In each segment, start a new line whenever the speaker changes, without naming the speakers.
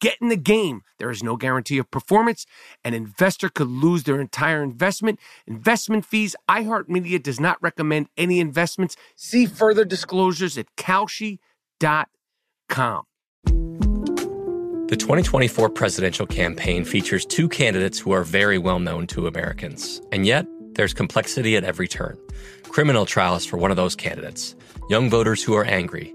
Get in the game. There is no guarantee of performance. An investor could lose their entire investment. Investment fees. iHeartMedia does not recommend any investments. See further disclosures at Kalshi.com.
The 2024 presidential campaign features two candidates who are very well known to Americans. And yet, there's complexity at every turn. Criminal trials for one of those candidates, young voters who are angry.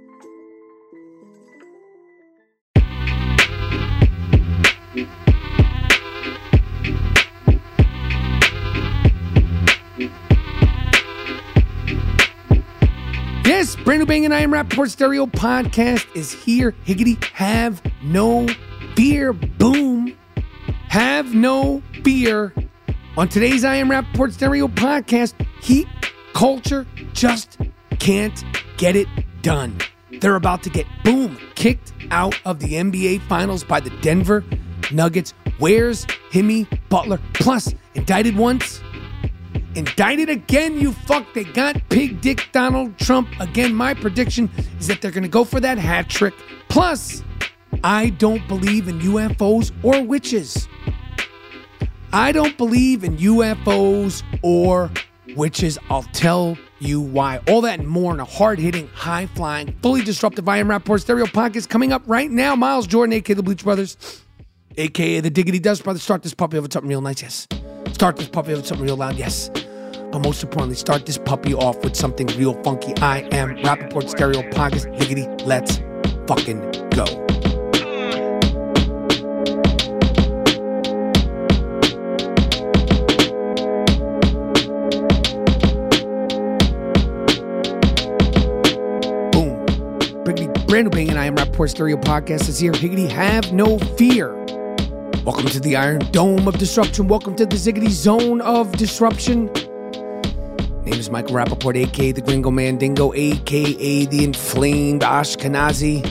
Yes, Brandon Bang and I am Rapaport Stereo podcast is here. Higgity, have no fear. Boom. Have no fear. On today's I Am Rapaport Stereo podcast, heat culture just can't get it done. They're about to get, boom, kicked out of the NBA Finals by the Denver Nuggets. Where's Jimmy Butler? Plus, indicted once, indicted again, you fuck. They got pig dick Donald Trump. Again, my prediction is that they're going to go for that hat trick. Plus, I don't believe in UFOs or witches. I don't believe in UFOs or witches. I'll tell you why. All that and more in a hard hitting, high flying, fully disruptive I Am Rapaport stereo podcast coming up right now. Miles Jordan, aka the Bleach Brothers, aka the Diggity Dust Brothers. Start this puppy with something real nice, yes. Start this puppy with something real loud, yes. But most importantly, start this puppy off with something real funky. I am Rapaport Stereo Podcast. Higgity, let's fucking go. Boom. Briggity Brandon Bang and I am Rapaport Stereo Podcast is here. Higgity, have no fear. Welcome to the Iron Dome of Disruption. Welcome to the Ziggity Zone of Disruption. Name is Michael Rapaport, aka the Gringo Mandingo, aka the Inflamed Ashkenazi.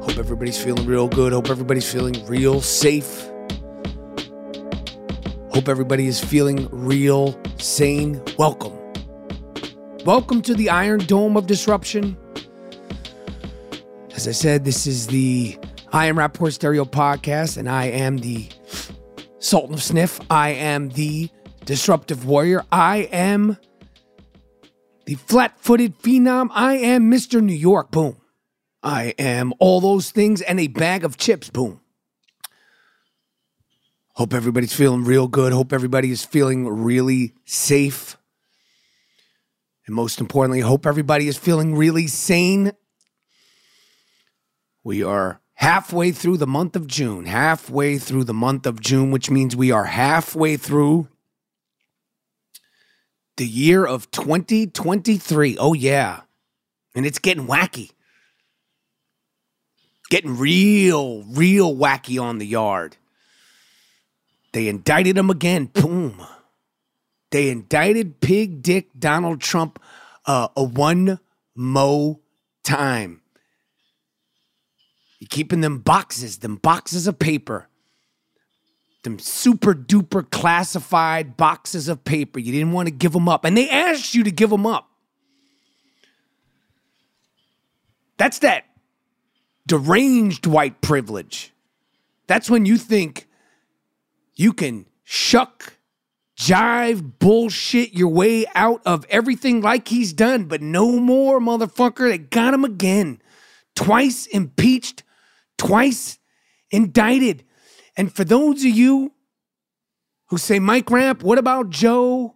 Hope everybody's feeling real good. Hope everybody's feeling real safe. Hope everybody is feeling real sane. Welcome. Welcome to the Iron Dome of Disruption. As I said, this is the I Am Rapaport Stereo podcast, and I am the Sultan of Sniff. I am the Disruptive Warrior. I am the flat footed phenom. I am Mr. New York. Boom. I am all those things and a bag of chips. Boom. Hope everybody's feeling real good. Hope everybody is feeling really safe. And most importantly, hope everybody is feeling really sane. We are halfway through the month of June. Halfway through the month of June, which means we are halfway through the year of 2023. Oh, yeah. And it's getting wacky. Getting real, real wacky on the yard. They indicted him again. Boom. They indicted Pig Dick Donald Trump uh, a one mo time. You keeping them boxes, them boxes of paper. Them super duper classified boxes of paper. You didn't want to give them up, and they asked you to give them up. That's that deranged white privilege. That's when you think you can shuck, jive, bullshit your way out of everything like he's done, but no more, motherfucker. They got him again. Twice impeached, twice indicted. And for those of you who say, Mike Ramp, what about Joe?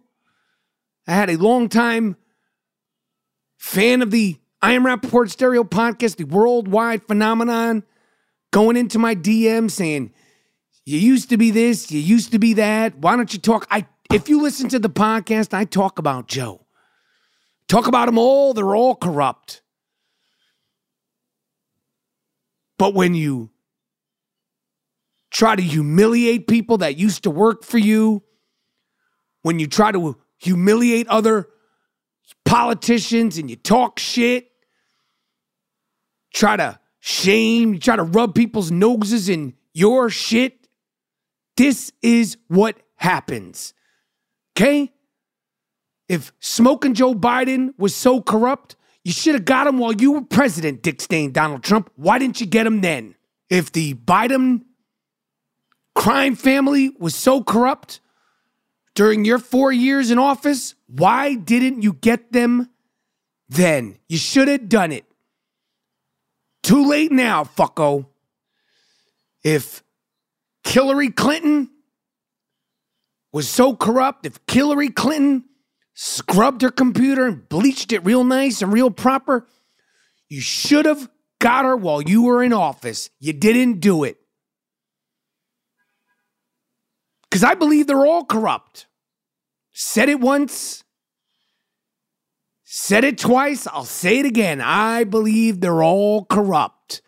I had a long time fan of the I Am Rapaport Stereo podcast, the worldwide phenomenon, going into my DM saying, You used to be this, you used to be that. Why don't you talk? I if you listen to the podcast, I talk about Joe. Talk about them all, they're all corrupt. But when you try to humiliate people that used to work for you, when you try to humiliate other politicians and you talk shit, try to shame, you try to rub people's noses in your shit, this is what happens. Okay? If smoking Joe Biden was so corrupt, you should have got him while you were president, Dick Stain, Donald Trump. Why didn't you get him then? If the Biden crime family was so corrupt during your four years in office, why didn't you get them then? You should have done it. Too late now, fucko. If Hillary Clinton was so corrupt, if Hillary Clinton scrubbed her computer and bleached it real nice and real proper, you should have got her while you were in office. You didn't do it. Because I believe they're all corrupt. Said it once, said it twice, I'll say it again. I believe they're all corrupt.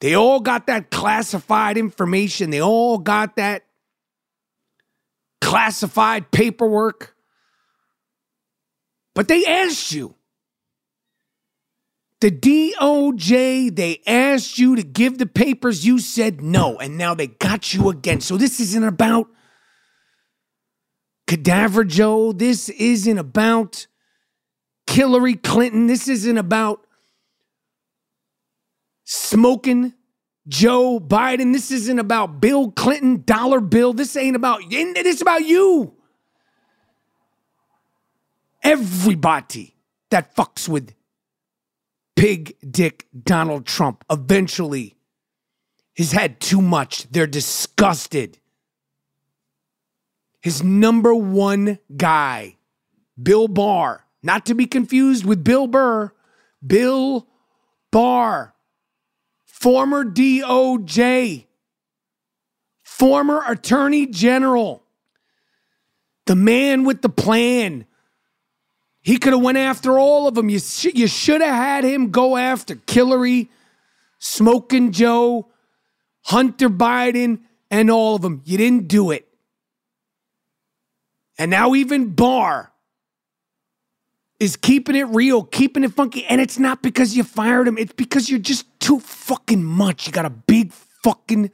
They all got that classified information, they all got that classified paperwork. But they asked you. The DOJ, they asked you to give the papers. You said no. And now they got you again. So this isn't about Cadaver Joe. This isn't about Hillary Clinton. This isn't about smoking Joe Biden. This isn't about Bill Clinton, dollar bill. This ain't about, it's about you. Everybody that fucks with pig dick Donald Trump eventually has had too much. They're disgusted his number one guy, Bill Barr, not to be confused with Bill Burr, Bill Barr, former DOJ, former Attorney General, the man with the plan. He could have went after all of them. You, sh- you should have had him go after Hillary, Smoking Joe, Hunter Biden, and all of them. You didn't do it. And now even Barr is keeping it real, keeping it funky. And it's not because you fired him, it's because you're just too fucking much. You got a big fucking,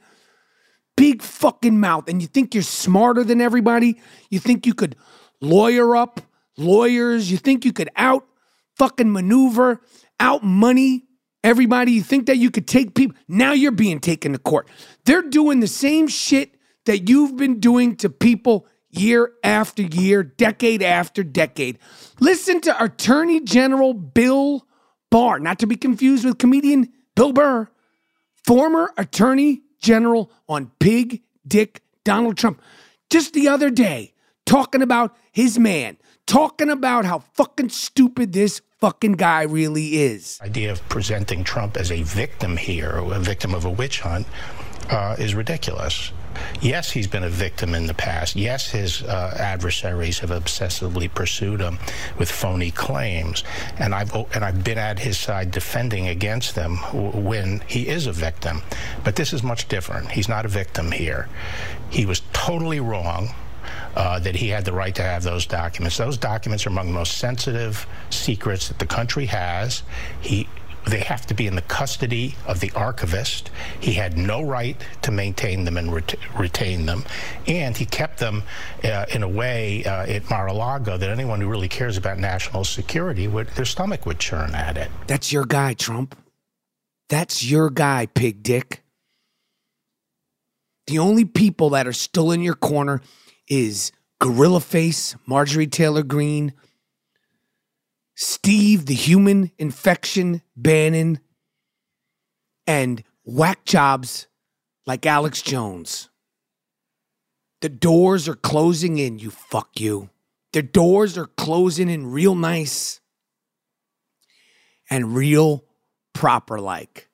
big fucking mouth. And you think you're smarter than everybody. You think you could lawyer up lawyers. You think you could out fucking maneuver, out money everybody. You think that you could take people. Now you're being taken to court. They're doing the same shit that you've been doing to people year after year, decade after decade. Listen to Attorney General Bill Barr, not to be confused with comedian Bill Burr, former Attorney General on Big Dick Donald Trump, just the other day, talking about his man, talking about how fucking stupid this fucking guy really is.
Idea of presenting Trump as a victim here, a victim of a witch hunt, uh, is ridiculous. Yes, he's been a victim in the past. Yes, his uh, adversaries have obsessively pursued him with phony claims, and I've and I've been at his side defending against them when he is a victim. But this is much different. He's not a victim here. He was totally wrong. Uh, that he had the right to have those documents. Those documents are among the most sensitive secrets that the country has. He they have to be in the custody of the archivist. He had no right to maintain them and ret- retain them. And he kept them uh, in a way uh, at Mar a Lago that anyone who really cares about national security would, their stomach would churn at it.
That's your guy, Trump. That's your guy, pig dick. The only people that are still in your corner is Gorilla Face, Marjorie Taylor Greene, Steve, the human infection Bannon, and whack jobs like Alex Jones. The doors are closing in, you fuck you. The doors are closing in real nice and real proper like.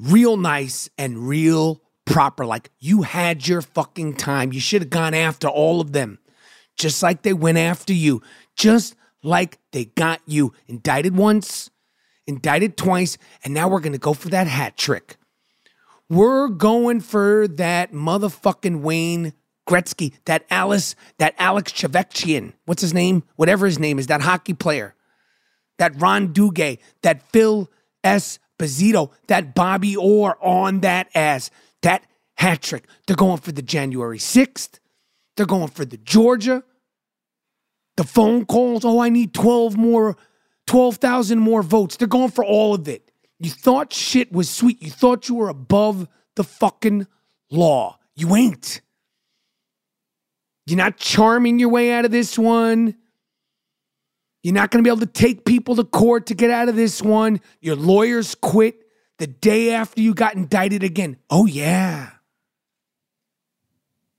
Real nice and real proper like. You had your fucking time. You should have gone after all of them, just like they went after you. Just like they got you indicted once, indicted twice, and now we're going to go for that hat trick. We're going for that motherfucking Wayne Gretzky, that Alice, that Alex Chevechian, what's his name? Whatever his name is, that hockey player, that Ron Duguay, that Phil S. Esposito, that Bobby Orr on that ass, that hat trick. They're going for the January 6th. They're going for the Georgia the phone calls, oh, I need 12 more, 12,000 more votes. They're going for all of it. You thought shit was sweet. You thought you were above the fucking law. You ain't. You're not charming your way out of this one. You're not going to be able to take people to court to get out of this one. Your lawyers quit the day after you got indicted again. Oh, yeah.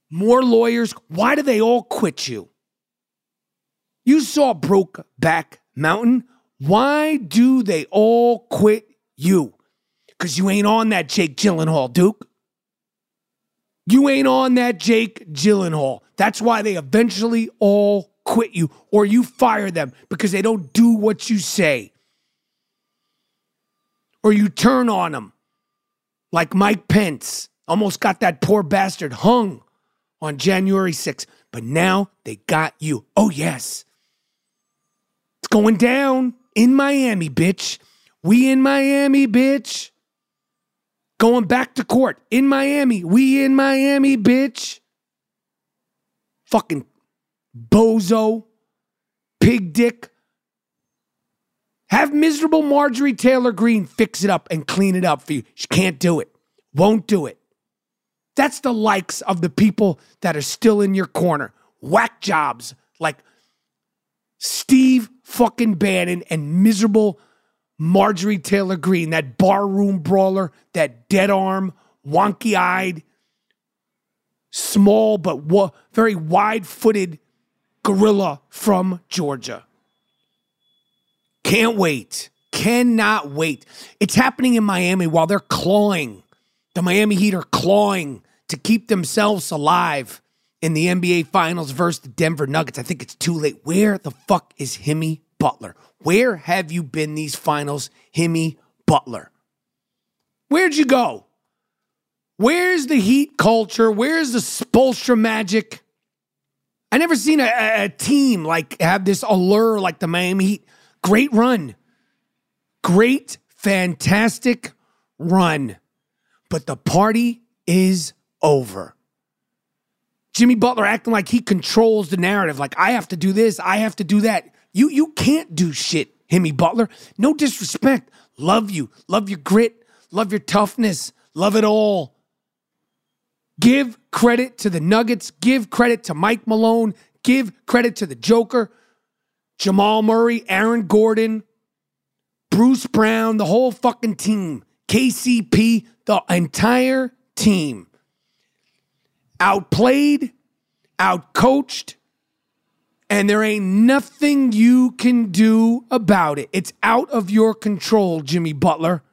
More lawyers. Why do they all quit you? You saw Brokeback Mountain. Why do they all quit you? Because you ain't on that Jake Gyllenhaal, Duke. You ain't on that Jake Gyllenhaal. That's why they eventually all quit you or you fire them because they don't do what you say. Or you turn on them like Mike Pence almost got that poor bastard hung on January 6th. But now they got you. Oh, yes. Going down in Miami, bitch. We in Miami, bitch. Going back to court in Miami. We in Miami, bitch. Fucking bozo, pig dick. Have miserable Marjorie Taylor Greene fix it up and clean it up for you. She can't do it, won't do it. That's the likes of the people that are still in your corner. Whack jobs like Steve fucking Bannon and miserable Marjorie Taylor Greene, that barroom brawler, that dead arm, wonky eyed, small but wa- very wide footed gorilla from Georgia. Can't wait. Cannot wait. It's happening in Miami while they're clawing. The Miami Heat are clawing to keep themselves alive in the NBA Finals versus the Denver Nuggets. I think it's too late. Where the fuck is Himmy Butler? Where have you been these finals, Himmy Butler? Where'd you go? Where's the Heat culture? Where's the Spoelstra magic? I never seen a, a, team like have this allure like the Miami Heat. Great run. Great, fantastic run. But the party is over. Jimmy Butler acting like he controls the narrative, like I have to do this, I have to do that. You you can't do shit, Jimmy Butler. No disrespect. Love you. Love your grit. Love your toughness. Love it all. Give credit to the Nuggets. Give credit to Mike Malone. Give credit to the Joker, Jamal Murray, Aaron Gordon, Bruce Brown, the whole fucking team, KCP, the entire team outplayed, outcoached, and there ain't nothing you can do about it. It's out of your control, Jimmy Butler.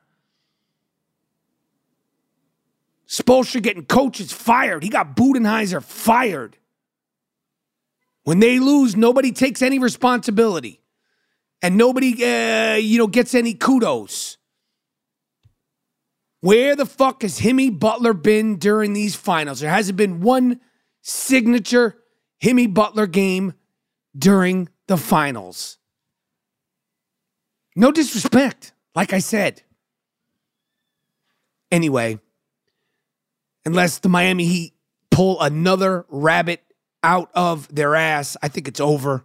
Spoelstra getting coaches fired. He got Budenholzer fired. When they lose, nobody takes any responsibility, and nobody, uh, you know, gets any kudos. Where the fuck has Himmy Butler been during these finals? There hasn't been one signature Himmy Butler game during the finals. No disrespect, like I said. Anyway, unless the Miami Heat pull another rabbit out of their ass, I think it's over.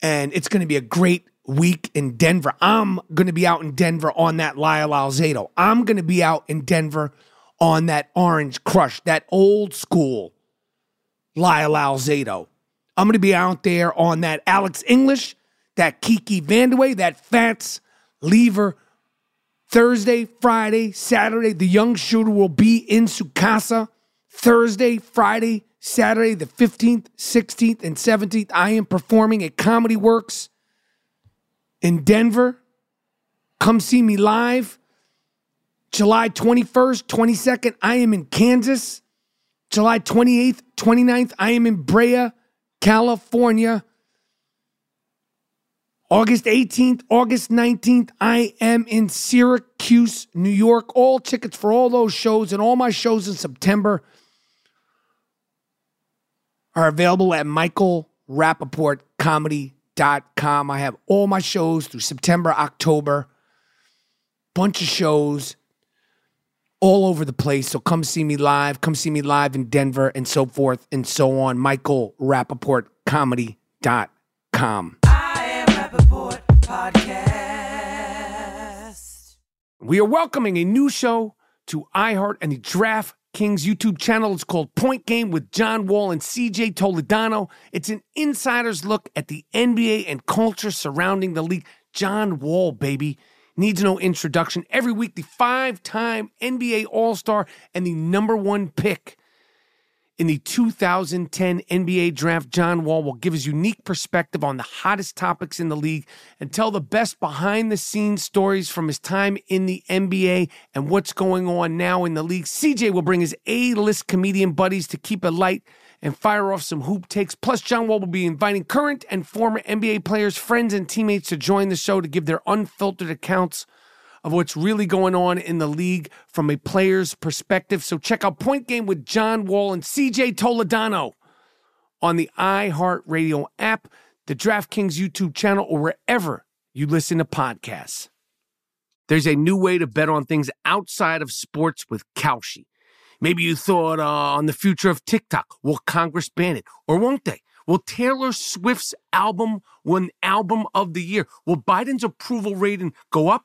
And it's going to be a great week in Denver. I'm going to be out in Denver on that Lyle Alzado. I'm going to be out in Denver on that Orange Crush, that old school Lyle Alzado. I'm going to be out there on that Alex English, that Kiki Vandeweghe, that Fats Lever. Thursday, Friday, Saturday, the young shooter will be in Sukasa. Thursday, Friday, Saturday, the 15th, 16th, and 17th. I am performing at Comedy Works in Denver. Come see me live. July 21st, 22nd, I am in Kansas. July 28th, 29th, I am in Brea, California. August 18th, August 19th, I am in Syracuse, New York. All tickets for all those shows and all my shows in September are available at michaelrapaportcomedy.com. I have all my shows through September, October, bunch of shows all over the place. So come see me live. Come see me live in Denver and so forth and so on. Michael Rapaport Comedy.com.
I am Rapaport Podcast.
We are welcoming a new show to iHeart and the Draft Kings YouTube channel. It's called Point Game with John Wall and CJ Toledano. It's an insider's look at the NBA and culture surrounding the league. John Wall, baby needs no introduction. Every week, the five time NBA All Star and the number one pick in the 2010 NBA draft, John Wall will give his unique perspective on the hottest topics in the league and tell the best behind the scenes stories from his time in the NBA and what's going on now in the league. CJ will bring his A list comedian buddies to keep it light and fire off some hoop takes. Plus, John Wall will be inviting current and former NBA players, friends, and teammates to join the show to give their unfiltered accounts of what's really going on in the league from a player's perspective. So check out Point Game with John Wall and CJ Toledano on the iHeartRadio app, the DraftKings YouTube channel, or wherever you listen to podcasts. There's a new way to bet on things outside of sports with Kalshi. Maybe you thought uh, on the future of TikTok. Will Congress ban it? Or won't they? Will Taylor Swift's album win album of the year? Will Biden's approval rating go up?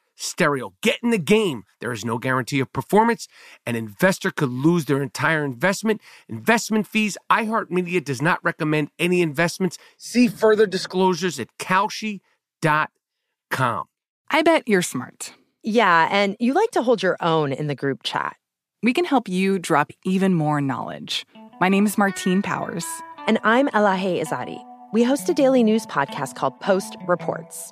stereo. Get in the game. There is no guarantee of performance. An investor could lose their entire investment. Investment fees. iHeartMedia does not recommend any investments. See further disclosures at Kalshi.com.
I bet you're smart.
Yeah, and you like to hold your own in the group chat.
We can help you drop even more knowledge. My name is Martine Powers.
And I'm Elahe Izadi. We host a daily news podcast called Post Reports.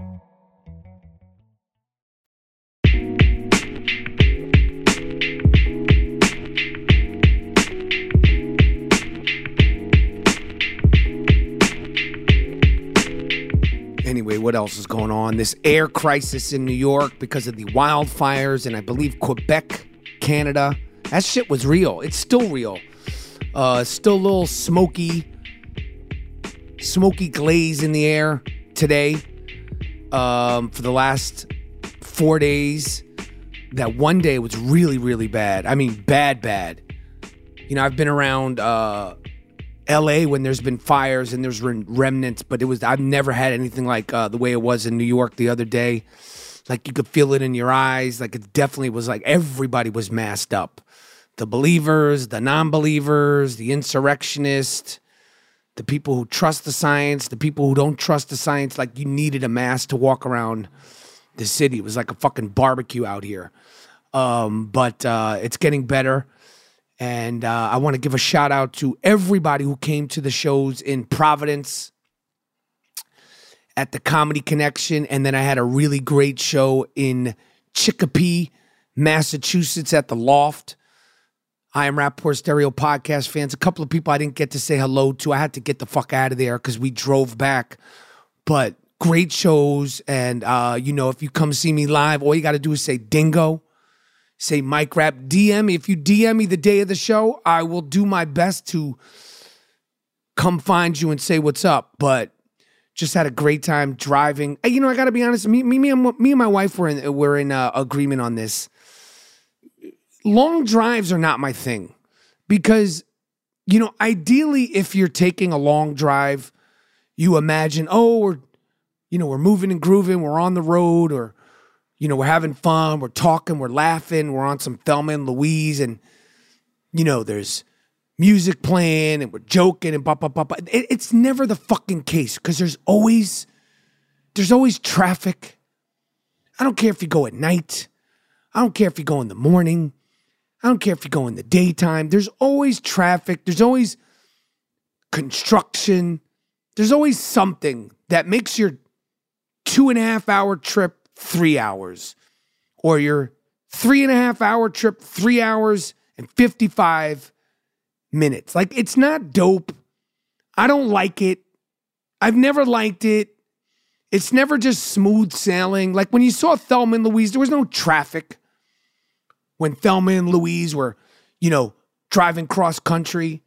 Anyway, what else is going on? This air crisis in New York because of the wildfires, and I believe Quebec, Canada. That shit was real. It's still real. Uh, still a little smoky, smoky glaze in the air today. Um, for the last four days, that one day was really, really bad. I mean, bad, bad. You know, I've been around uh, LA when there's been fires and there's remnants, but it was I've never had anything like uh, the way it was in New York the other day. Like you could feel it in your eyes. Like it definitely was like everybody was masked up. The believers, the non-believers, the insurrectionists, the people who trust the science, the people who don't trust the science. Like you needed a mask to walk around the city. It was like a fucking barbecue out here. Um, but uh, it's getting better And uh, I want to give a shout out to everybody who came to the shows in Providence at the Comedy Connection. And then I had a really great show in Chicopee, Massachusetts at the Loft. I am Rapaport Stereo podcast fans. A couple of people I didn't get to say hello to. I had to get the fuck out of there because we drove back. But great shows. And, uh, you know, if you come see me live, all you got to do is say dingo, say Mike Rap. DM me. If you DM me the day of the show, I will do my best to come find you and say what's up. But just had a great time driving. You know, I got to be honest. Me, me, me, and, me and my wife were in, were in uh, agreement on this. Long drives are not my thing because, you know, ideally, if you're taking a long drive, you imagine, oh, we're, you know, we're moving and grooving, we're on the road, or, you know, we're having fun, we're talking, we're laughing, we're on some Thelma and Louise, and, you know, there's music playing and we're joking and blah, blah, blah, blah. It- it's never the fucking case because there's always, there's always traffic. I don't care if you go at night. I don't care if you go in the morning. I don't care if you go in the daytime. There's always traffic. There's always construction. There's always something that makes your two and a half hour trip three hours, or your three and a half hour trip three hours and 55 minutes. Like, it's not dope. I don't like it. I've never liked it. It's never just smooth sailing. Like when you saw Thelma and Louise, there was no traffic. When Thelma and Louise were, you know, driving cross country,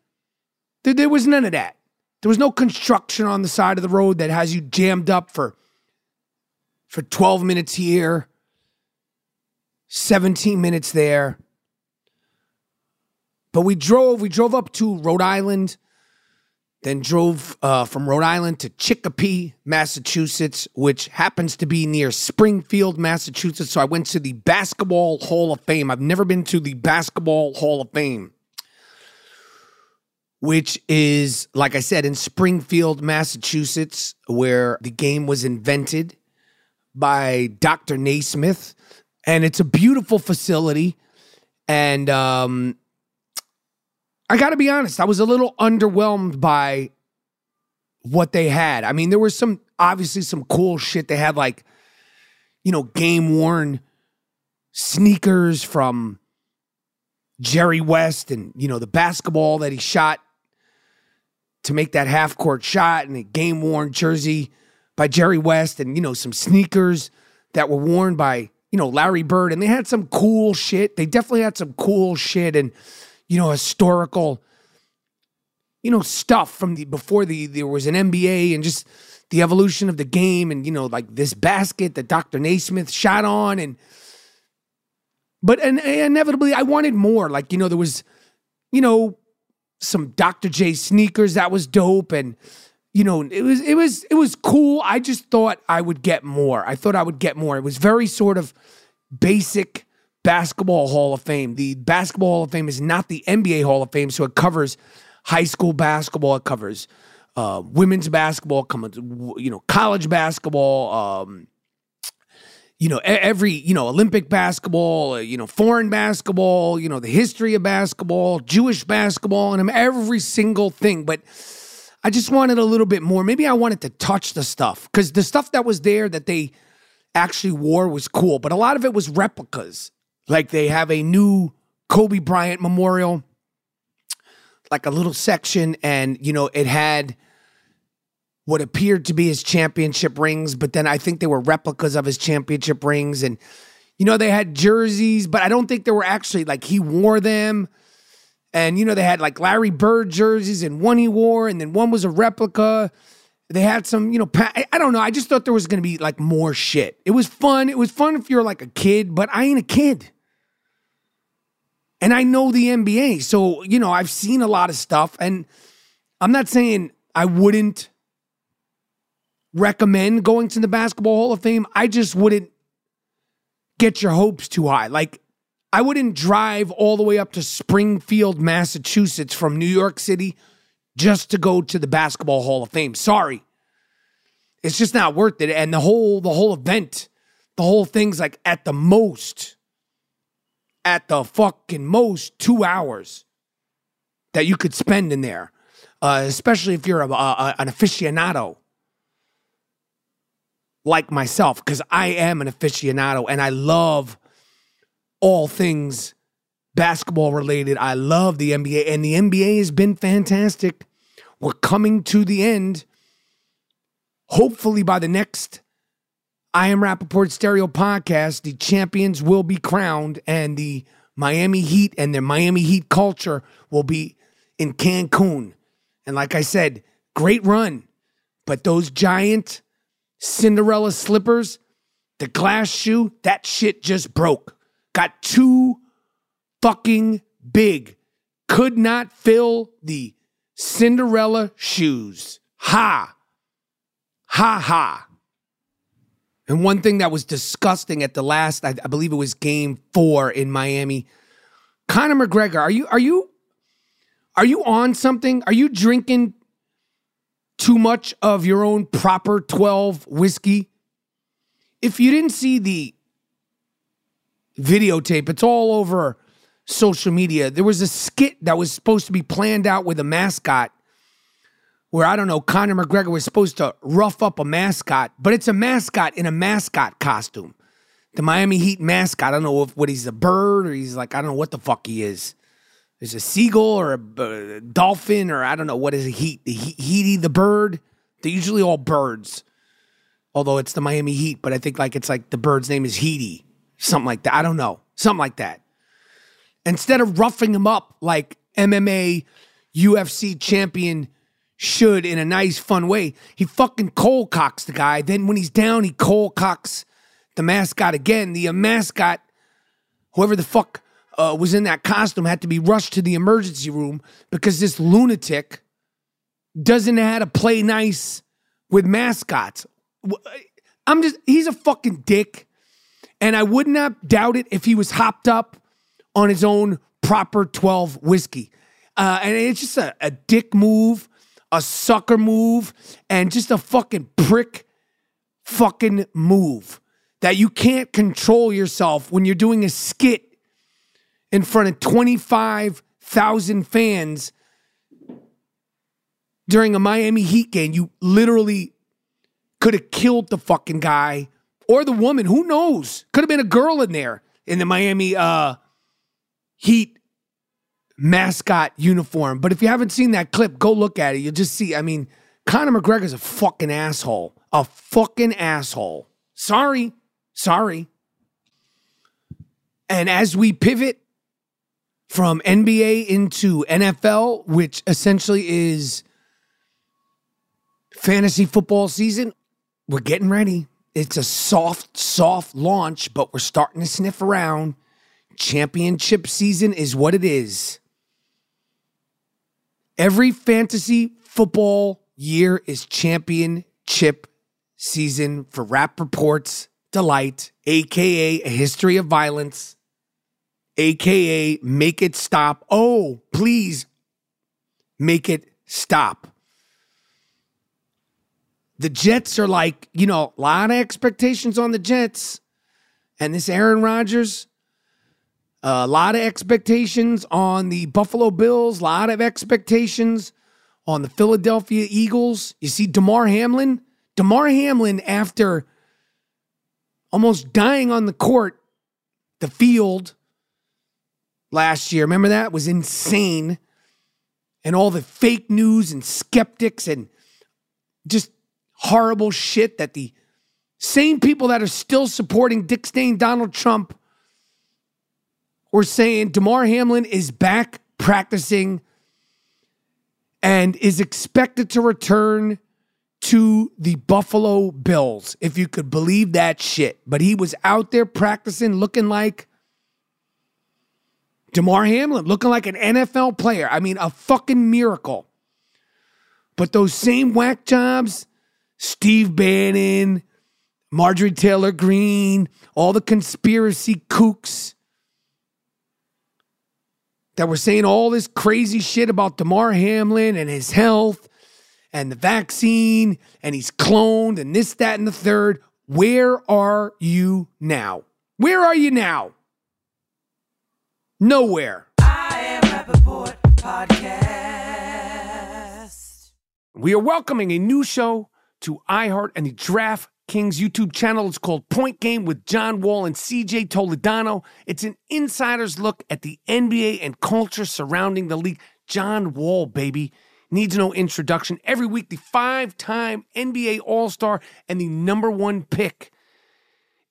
there, there was none of that. There was no construction on the side of the road that has you jammed up for for 12 minutes here, 17 minutes there. But we drove, we drove up to Rhode Island, then drove uh, from Rhode Island to Chicopee, Massachusetts, which happens to be near Springfield, Massachusetts. So I went to the Basketball Hall of Fame. I've never been to the Basketball Hall of Fame, which is, like I said, in Springfield, Massachusetts, where the game was invented by Dr. Naismith. And it's a beautiful facility. And um, I got to be honest, I was a little underwhelmed by what they had. I mean, there was some obviously some cool shit. They had like, you know, game worn sneakers from Jerry West and, you know, the basketball that he shot to make that half court shot and a game worn jersey by Jerry West and, you know, some sneakers that were worn by, you know, Larry Bird. And they had some cool shit. They definitely had some cool shit and, you know, historical, you know, stuff from the before the there was an NBA and just the evolution of the game and, you know, like this basket that Dr. Naismith shot on and but and, and inevitably I wanted more. Like, you know, there was, you know, some Dr. J sneakers that was dope and you know, it was it was it was cool. I just thought I would get more. I thought I would get more. It was very sort of basic basketball Hall of Fame. The Basketball Hall of Fame is not the NBA Hall of Fame, so it covers high school basketball. It covers uh, women's basketball, you know, college basketball. Um, you know, every you know Olympic basketball, uh, you know, foreign basketball, you know, the history of basketball, Jewish basketball, and every single thing. But I just wanted a little bit more. Maybe I wanted to touch the stuff because the stuff that was there that they actually wore was cool, but a lot of it was replicas. Like they have a new Kobe Bryant memorial, like a little section, and you know, it had what appeared to be his championship rings, but then I think they were replicas of his championship rings. And, you know, they had jerseys, but I don't think they were actually like he wore them. And, you know, they had like Larry Bird jerseys and one he wore, and then one was a replica. They had some, you know, pa- I- I don't know. I just thought there was going to be like more shit. It was fun. It was fun if you're like a kid, but I ain't a kid. And I know the NBA. So, you know, I've seen a lot of stuff. And I'm not saying I wouldn't recommend going to the Basketball Hall of Fame. I just wouldn't get your hopes too high. Like, I wouldn't drive all the way up to Springfield, Massachusetts from New York City just to go to the Basketball Hall of Fame. Sorry. It's just not worth it. And the whole the whole event, the whole thing's like at the most at the fucking most 2 hours. that you could spend in there, uh, especially if you're a, a, an aficionado like myself, because I am an aficionado and I love all things basketball related. I love the NBA, and the NBA has been fantastic. We're coming to the end. Hopefully, by the next I Am Rapaport Stereo podcast, the champions will be crowned, and the Miami Heat and their Miami Heat culture will be in Cancun. And like I said, great run. But those giant Cinderella slippers, the glass shoe, that shit just broke. Got too fucking big. Could not fill the Cinderella shoes. Ha. Ha ha. And one thing that was disgusting at the last, I, I believe it was game four in Miami. Conor McGregor, are you are you are you on something? Are you drinking too much of your own proper 12 whiskey? If you didn't see the videotape, it's all over social media. There was a skit that was supposed to be planned out with a mascot where I don't know, Conor McGregor was supposed to rough up a mascot, but it's a mascot in a mascot costume. The Miami Heat mascot. I don't know if what he's a bird or he's like I don't know what the fuck he is. There's a seagull or a, a dolphin or I don't know what is a heat. The he- Heaty the bird. They're usually all birds, although it's the Miami Heat. But I think like it's like the bird's name is Heaty, something like that. I don't know, something like that. Instead of roughing him up like MMA, UFC champion should in a nice, fun way. He fucking cold cocks the guy. Then when he's down, he cold cocks the mascot again. The uh, mascot, whoever the fuck uh, was in that costume, had to be rushed to the emergency room because this lunatic doesn't know how to play nice with mascots. I'm just, he's a fucking dick. And I would not doubt it if he was hopped up on his own proper 12 whiskey. Uh, and it's just a, a dick move a sucker move, and just a fucking prick fucking move that you can't control yourself when you're doing a skit in front of 25,000 fans during a Miami Heat game. You literally could have killed the fucking guy or the woman. Who knows? Could have been a girl in there in the Miami uh, Heat mascot uniform. But if you haven't seen that clip, go look at it. You'll just see. I mean, Conor McGregor's a fucking asshole. A fucking asshole. Sorry. Sorry. And as we pivot from NBA into NFL, which essentially is fantasy football season, we're getting ready. It's a soft, soft launch, but we're starting to sniff around. Championship season is what it is. Every fantasy football year is championship season for Rapaport's Delight, aka a history of violence, aka make it stop. Oh, please make it stop. The Jets are like, you know, a lot of expectations on the Jets. And this Aaron Rodgers, a lot of expectations on the Buffalo Bills, a lot of expectations on the Philadelphia Eagles. You see, Damar Hamlin, Damar Hamlin, after almost dying on the court, the field last year, remember that? Was insane. And all the fake news and skeptics and just horrible shit that the same people that are still supporting Dick Stain Donald Trump were saying Damar Hamlin is back practicing and is expected to return to the Buffalo Bills, if you could believe that shit. But he was out there practicing looking like Damar Hamlin, looking like an NFL player. I mean, a fucking miracle. But those same whack jobs, Steve Bannon, Marjorie Taylor Greene, all the conspiracy kooks that were saying all this crazy shit about Damar Hamlin and his health and the vaccine and he's cloned and this, that, and the third. Where are you now? Where are you now? Nowhere.
I am Rapaport. Podcast.
We are welcoming a new show to iHeart and the Draft Kings YouTube channel. It's called Point Game with John Wall and CJ Toledano. It's an insider's look at the NBA and culture surrounding the league. John Wall, baby. Needs no introduction. Every week, the five time NBA All Star and the number one pick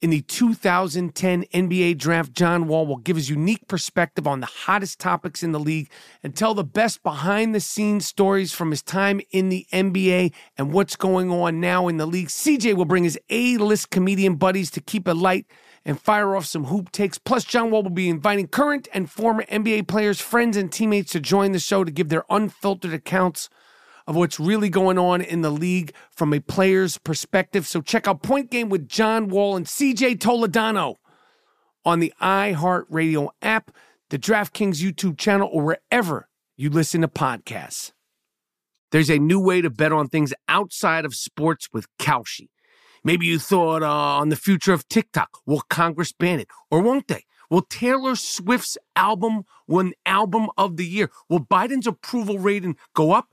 in the 2010 NBA draft, John Wall will give his unique perspective on the hottest topics in the league and tell the best behind the scenes stories from his time in the NBA and what's going on now in the league. CJ will bring his A list comedian buddies to keep it light and fire off some hoop takes. Plus, John Wall will be inviting current and former NBA players, friends, and teammates to join the show to give their unfiltered accounts of what's really going on in the league from a player's perspective. So check out Point Game with John Wall and CJ Toledano on the iHeartRadio app, the DraftKings YouTube channel, or wherever you listen to podcasts. There's a new way to bet on things outside of sports with Kalshi. Maybe you thought uh, on the future of TikTok. Will Congress ban it? Or won't they? Will Taylor Swift's album win album of the year? Will Biden's approval rating go up?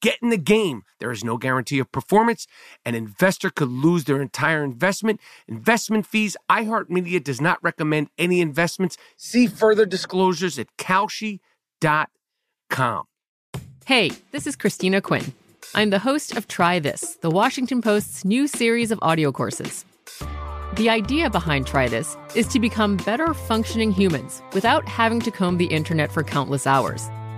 Get in the game. There is no guarantee of performance. An investor could lose their entire investment. Investment fees. iHeartMedia does not recommend any investments. See further disclosures at Kalshi.com.
Hey, this is Christina Quinn. I'm the host of Try This, the Washington Post's new series of audio courses. The idea behind Try This is to become better functioning humans without having to comb the internet for countless hours.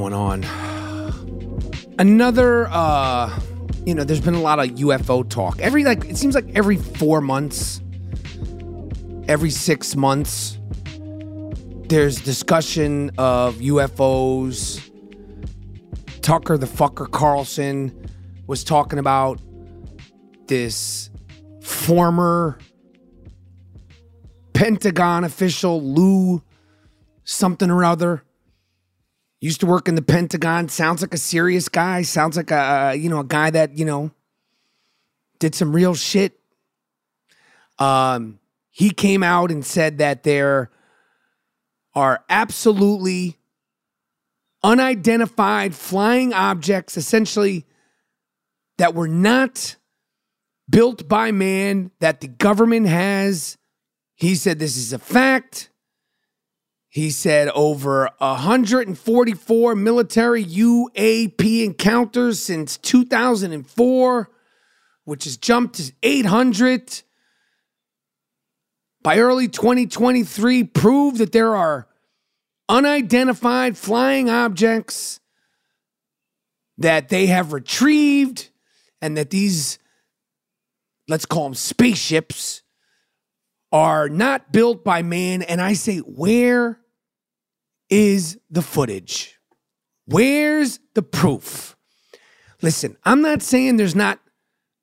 Going on? Another uh you know, there's been a lot of UFO talk. Every like it seems like every 4 months, every 6 months there's discussion of UFOs. Tucker the fucker Carlson was talking about this former Pentagon official Lou something or other used to work in the Pentagon. Sounds like a serious guy. Sounds like a you know a guy that you know did some real shit. Um, he came out and said that there are absolutely unidentified flying objects, essentially that were not built by man. That the government has. He said this is a fact. He said over 144 military UAP encounters since 2004, which has jumped to 800. By early 2023, proved that there are unidentified flying objects that they have retrieved and that these, let's call them spaceships, are not built by man. And I say, where is the footage? Where's the proof? Listen, I'm not saying there's not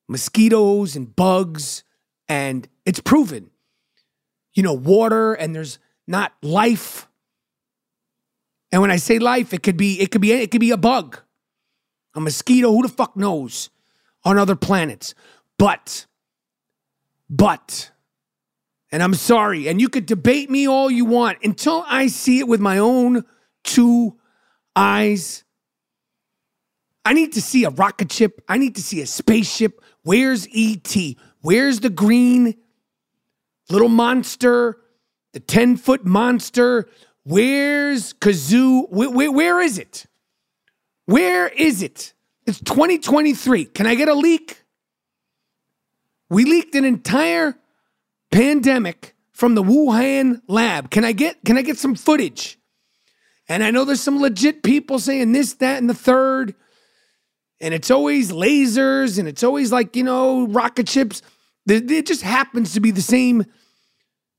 mosquitoes and bugs, and it's proven. You know, water and there's not life. And when I say life, it could be it could be it could be a bug, a mosquito, who the fuck knows, on other planets. But, but, and I'm sorry, and you could debate me all you want until I see it with my own two eyes. I need to see a rocket ship. I need to see a spaceship. Where's ET? Where's the green little monster, the 10 foot monster? Where's Gazoo? Where, where, where is it? Where is it? It's 2023. Can I get a leak? We leaked an entire pandemic from the Wuhan lab. Can I get can I get some footage? And I know there's some legit people saying this, that, and the third. And it's always lasers and it's always like, you know, rocket ships. It just happens to be the same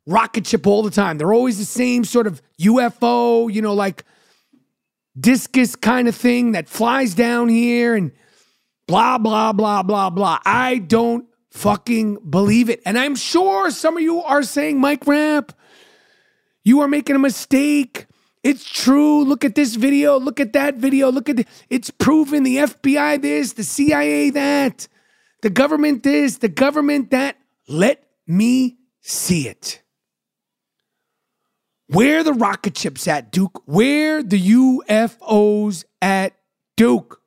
rocket ship all the time. They're always the same sort of UFO, you know, like discus kind of thing that flies down here and blah, blah, blah, blah, blah. I don't fucking believe it. And I'm sure some of you are saying, Mike Rapp, you are making a mistake. It's true. Look at this video. Look at that video. Look at the, it's proven the FBI this, the CIA that, the government this, the government that. Let me see it. Where the rocket ships at, Duke? Where the UFOs at, Duke?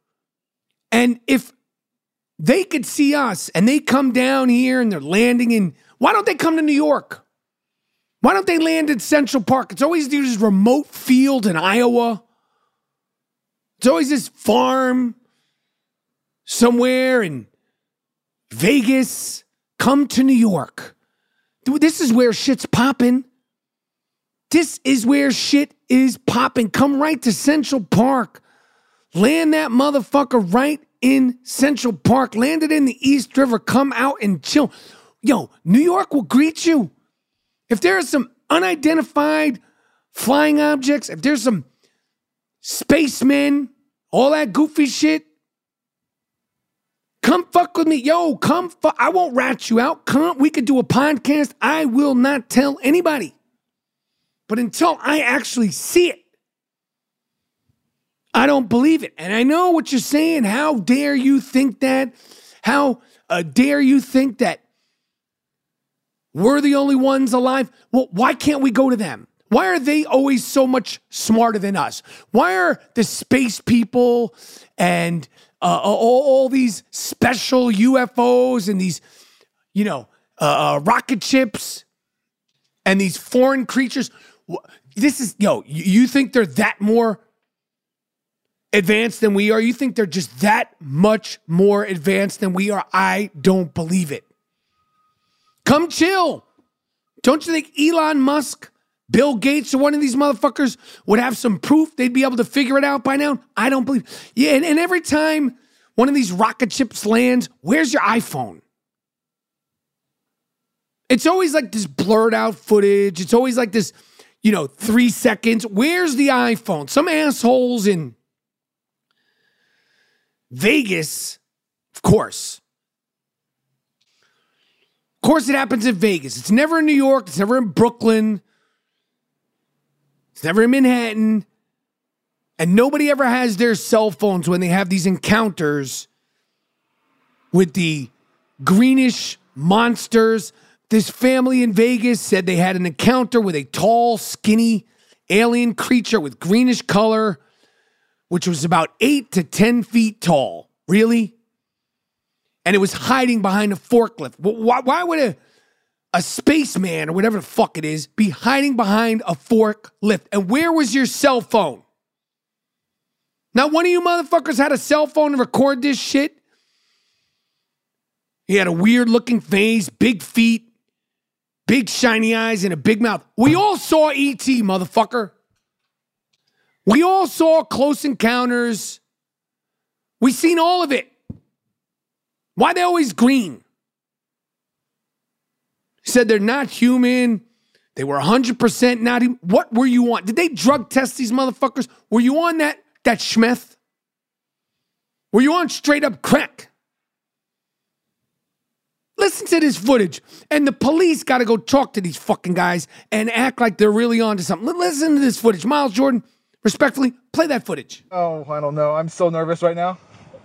And if they could see us and they come down here and they're landing in, why don't they come to New York? Why don't they land in Central Park? It's always this remote field in Iowa. It's always this farm somewhere in Vegas. Come to New York. This is where shit's popping. This is where shit is popping. Come right to Central Park. Land that motherfucker right in Central Park, landed in the East River, come out and chill. Yo, New York will greet you. If there are some unidentified flying objects, if there's some spacemen, all that goofy shit, come fuck with me. Yo, come fuck. I won't rat you out. Come, we could do a podcast. I will not tell anybody. But until I actually see it, I don't believe it. And I know what you're saying. How dare you think that? How uh, dare you think that we're the only ones alive? Well, why can't we go to them? Why are they always so much smarter than us? Why are the space people and uh, all, all, these special UFOs and these, you know, uh, uh, rocket ships and these foreign creatures? This is, yo, you think they're that more advanced than we are? You think they're just that much more advanced than we are? I don't believe it. Come chill. Don't you think Elon Musk, Bill Gates, or one of these motherfuckers would have some proof they'd be able to figure it out by now? I don't believe. Yeah, and, and every time one of these rocket ships lands, where's your iPhone? It's always like this blurred out footage. It's always like this, you know, three seconds. Where's the iPhone? Some assholes in Vegas, of course. Of course, it happens in Vegas. It's never in New York. It's never in Brooklyn. It's never in Manhattan. And nobody ever has their cell phones when they have these encounters with the greenish monsters. This family in Vegas said they had an encounter with a tall, skinny alien creature with greenish color which was about eight to 10 feet tall. Really? And it was hiding behind a forklift. Why, why would a, a spaceman or whatever the fuck it is be hiding behind a forklift? And where was your cell phone? Now, one of you motherfuckers had a cell phone to record this shit. He had a weird looking face, big feet, big shiny eyes, and a big mouth. We all saw ET, motherfucker. We all saw close encounters. We seen all of it. Why they always green? Said they're not human. They were 100% not even. What were you on? Did they drug test these motherfuckers? Were you on that that schmeth? Were you on straight up crack? Listen to this footage. And the police got to go talk to these fucking guys and act like they're really on to something. Listen to this footage. Miles Jordan, Respectfully, play that footage.
Oh, I don't know. I'm so nervous right now.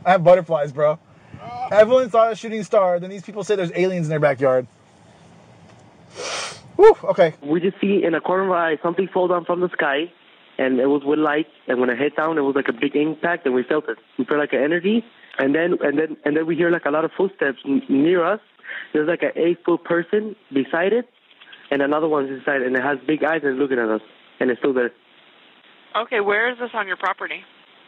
I have butterflies, bro. Everyone thought a shooting star. Then these people say there's aliens in their backyard. Whew, okay.
We just see in a corner of our eye something fall down from the sky, and it was with light. And when it hit down, it was like a big impact, and we felt it. We felt like an energy, and then and then and then we hear like a lot of footsteps n- near us. There's like an eight foot person beside it, and another one's inside, and it has big eyes and looking at us, and it's still there.
Okay, where is this on your property?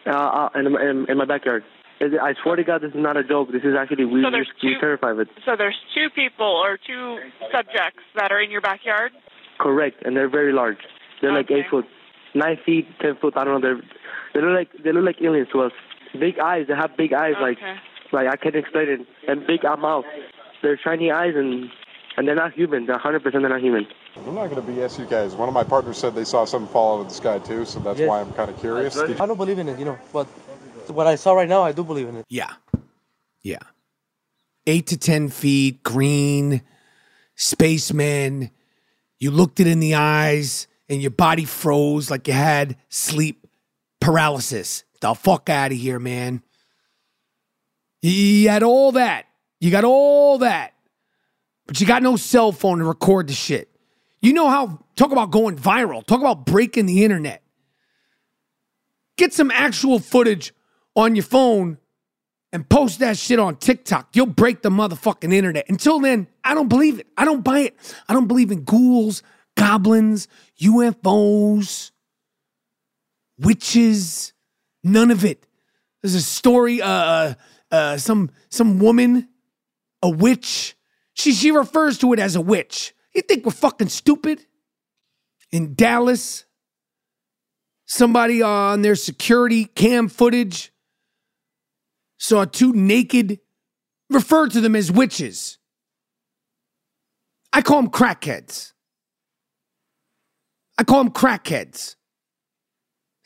Uh, uh in, in, in my backyard. I swear to God, this is not a joke. This is actually we
So there's
we terrified of it.
So there's two people or two subjects that are in your backyard.
Correct, and they're very large. They're like eight foot, nine feet, ten foot. I don't know. They're they look like they look like aliens to us. Big eyes. They have big eyes, like
Okay.
like I can't explain it. And big uh, mouth. They're shiny eyes, and and they're not human. They're 100 percent they're not human.
I'm not going to BS you guys. One of my partners said they saw something fall out of the sky too, so that's
Yes.
why I'm kind of curious. Did
I don't believe in it, you know, but what I saw right now, I do believe in it.
Yeah. Yeah. Eight to 10 feet, green, spaceman. You looked it in the eyes and your body froze like you had sleep paralysis. The fuck out of here, man. You had all that. You got all that. But you got no cell phone to record the shit. You know how, talk about going viral, talk about breaking the internet. Get some actual footage on your phone and post that shit on TikTok. You'll break the motherfucking internet. Until then, I don't believe it. I don't buy it. I don't believe in ghouls, goblins, UFOs, witches, none of it. There's a story, uh, uh, some some woman, a witch. She she refers to it as a witch. You think we're fucking stupid? In Dallas, somebody uh, on their security cam footage saw two naked, referred to them as witches. I call them crackheads. I call them crackheads.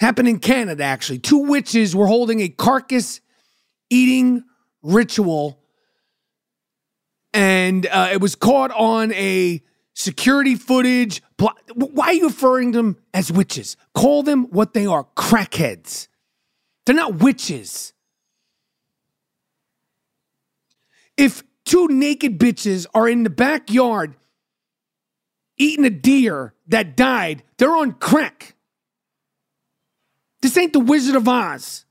Happened in Canada, actually. Two witches were holding a carcass eating ritual, and uh, it was caught on a security footage. Why are you referring to them as witches? Call them what they are crackheads. They're not witches. If two naked bitches are in the backyard eating a deer that died, they're on crack. This ain't the Wizard of Oz.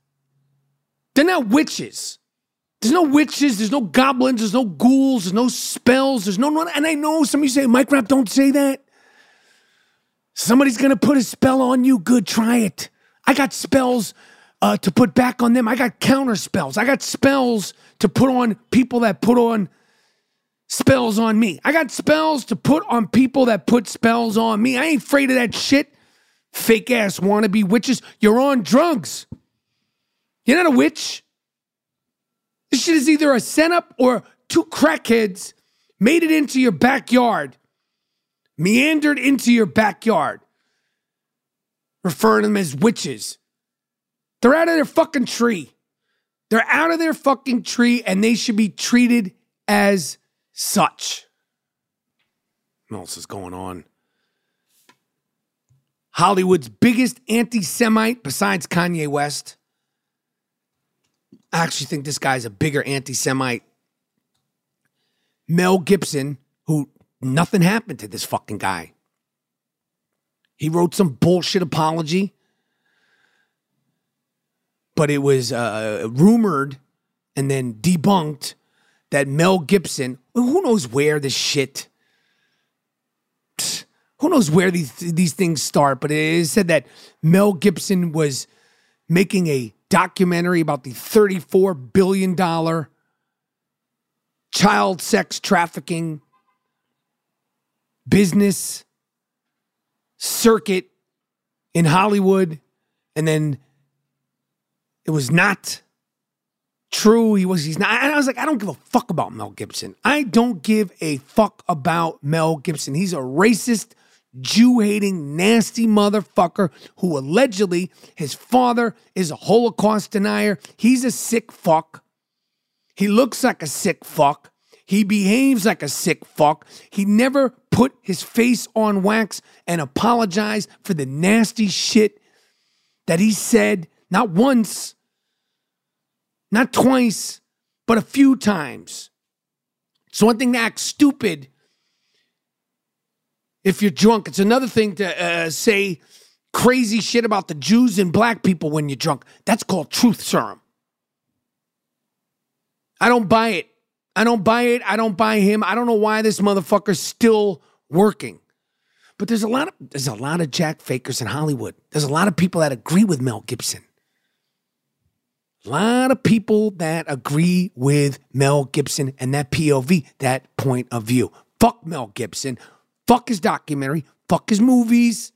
They're not witches. There's no witches, there's no goblins, there's no ghouls, there's no spells, there's no and I know some of you say, Mike don't say that. Somebody's gonna put a spell on you. Good, try it. I got spells uh, to put back on them. I got counter spells. I got spells to put on people that put on spells on me. I got spells to put on people that put spells on me. I ain't afraid of that shit. Fake ass wannabe witches. You're on drugs. You're not a witch. This shit is either a setup or two crackheads made it into your backyard, meandered into your backyard, referring to them as witches. They're out of their fucking tree. They're out of their fucking tree and they should be treated as such. What else is going on? Hollywood's biggest anti Semite besides Kanye West. I actually think this guy's a bigger anti Semite. Mel Gibson, who nothing happened to this fucking guy. He wrote some bullshit apology, but it was uh, rumored and then debunked that Mel Gibson, who knows where this shit, who knows where these these things start, but it is said that Mel Gibson was making a documentary about the $34 billion child sex trafficking business circuit in Hollywood. And then it was not true. He was, he's not. And I was like, I don't give a fuck about Mel Gibson. I don't give a fuck about Mel Gibson. He's a racist, Jew hating, nasty motherfucker who allegedly his father is a Holocaust denier. He's a sick fuck. He looks like a sick fuck. He behaves like a sick fuck. He never put his face on wax and apologized for the nasty shit that he said, not once, not twice, but a few times. It's one thing to act stupid if you're drunk. It's another thing to uh, say crazy shit about the Jews and black people when you're drunk. That's called truth serum. I don't buy it. I don't buy it. I don't buy him. I don't know why this motherfucker's still working. But there's a lot of there's a lot of Jack fakers in Hollywood. There's a lot of people that agree with Mel Gibson. A lot of people that agree with Mel Gibson and that POV, that point of view. Fuck Mel Gibson. Fuck his documentary. Fuck his movies.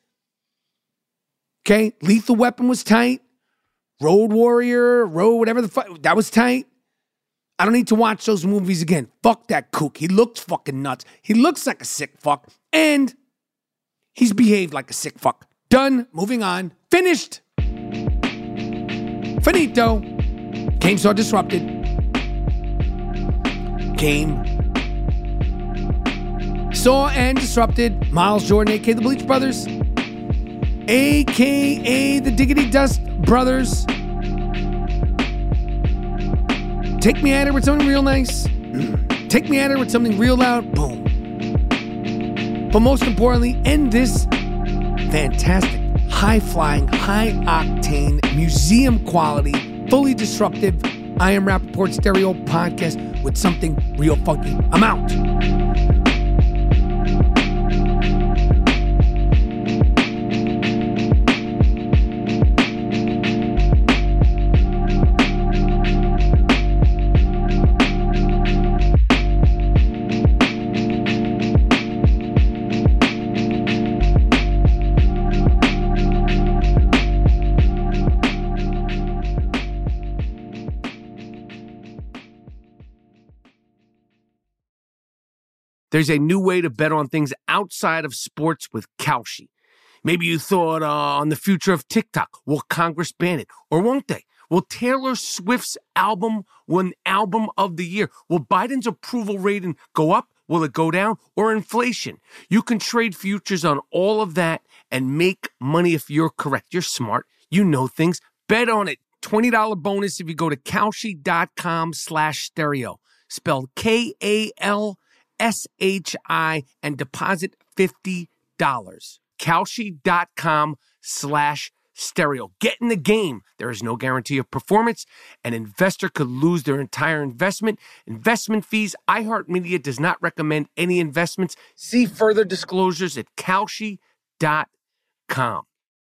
Okay, Lethal Weapon was tight. Road Warrior, Road, whatever the fuck, that was tight. I don't need to watch those movies again. Fuck that kook. He looks fucking nuts. He looks like a sick fuck. And he's behaved like a sick fuck. Done. Moving on. Finished. Finito. Game so disrupted. Game saw and disrupted Miles Jordan, aka the Bleach Brothers, aka the Diggity Dust Brothers. Take me at it with something real nice. Take me at it with something real loud. Boom. But most importantly, end this fantastic, high flying, high octane, museum quality, fully disruptive I Am Rapaport Stereo podcast with something real funky. I'm out. There's a new way to bet on things outside of sports with Kalshi. Maybe you thought uh, on the future of TikTok. Will Congress ban it? Or won't they? Will Taylor Swift's album win Album of the Year? Will Biden's approval rating go up? Will it go down? Or inflation? You can trade futures on all of that and make money if you're correct. You're smart. You know things. Bet on it. $20 bonus if you go to Kalshi.com slash stereo. Spelled K-A-L S H I and deposit $50. Kalshi.com slash stereo. Get in the game. There is no guarantee of performance. An investor could lose their entire investment. Investment fees. iHeartMedia does not recommend any investments. See further disclosures at Kalshi.com.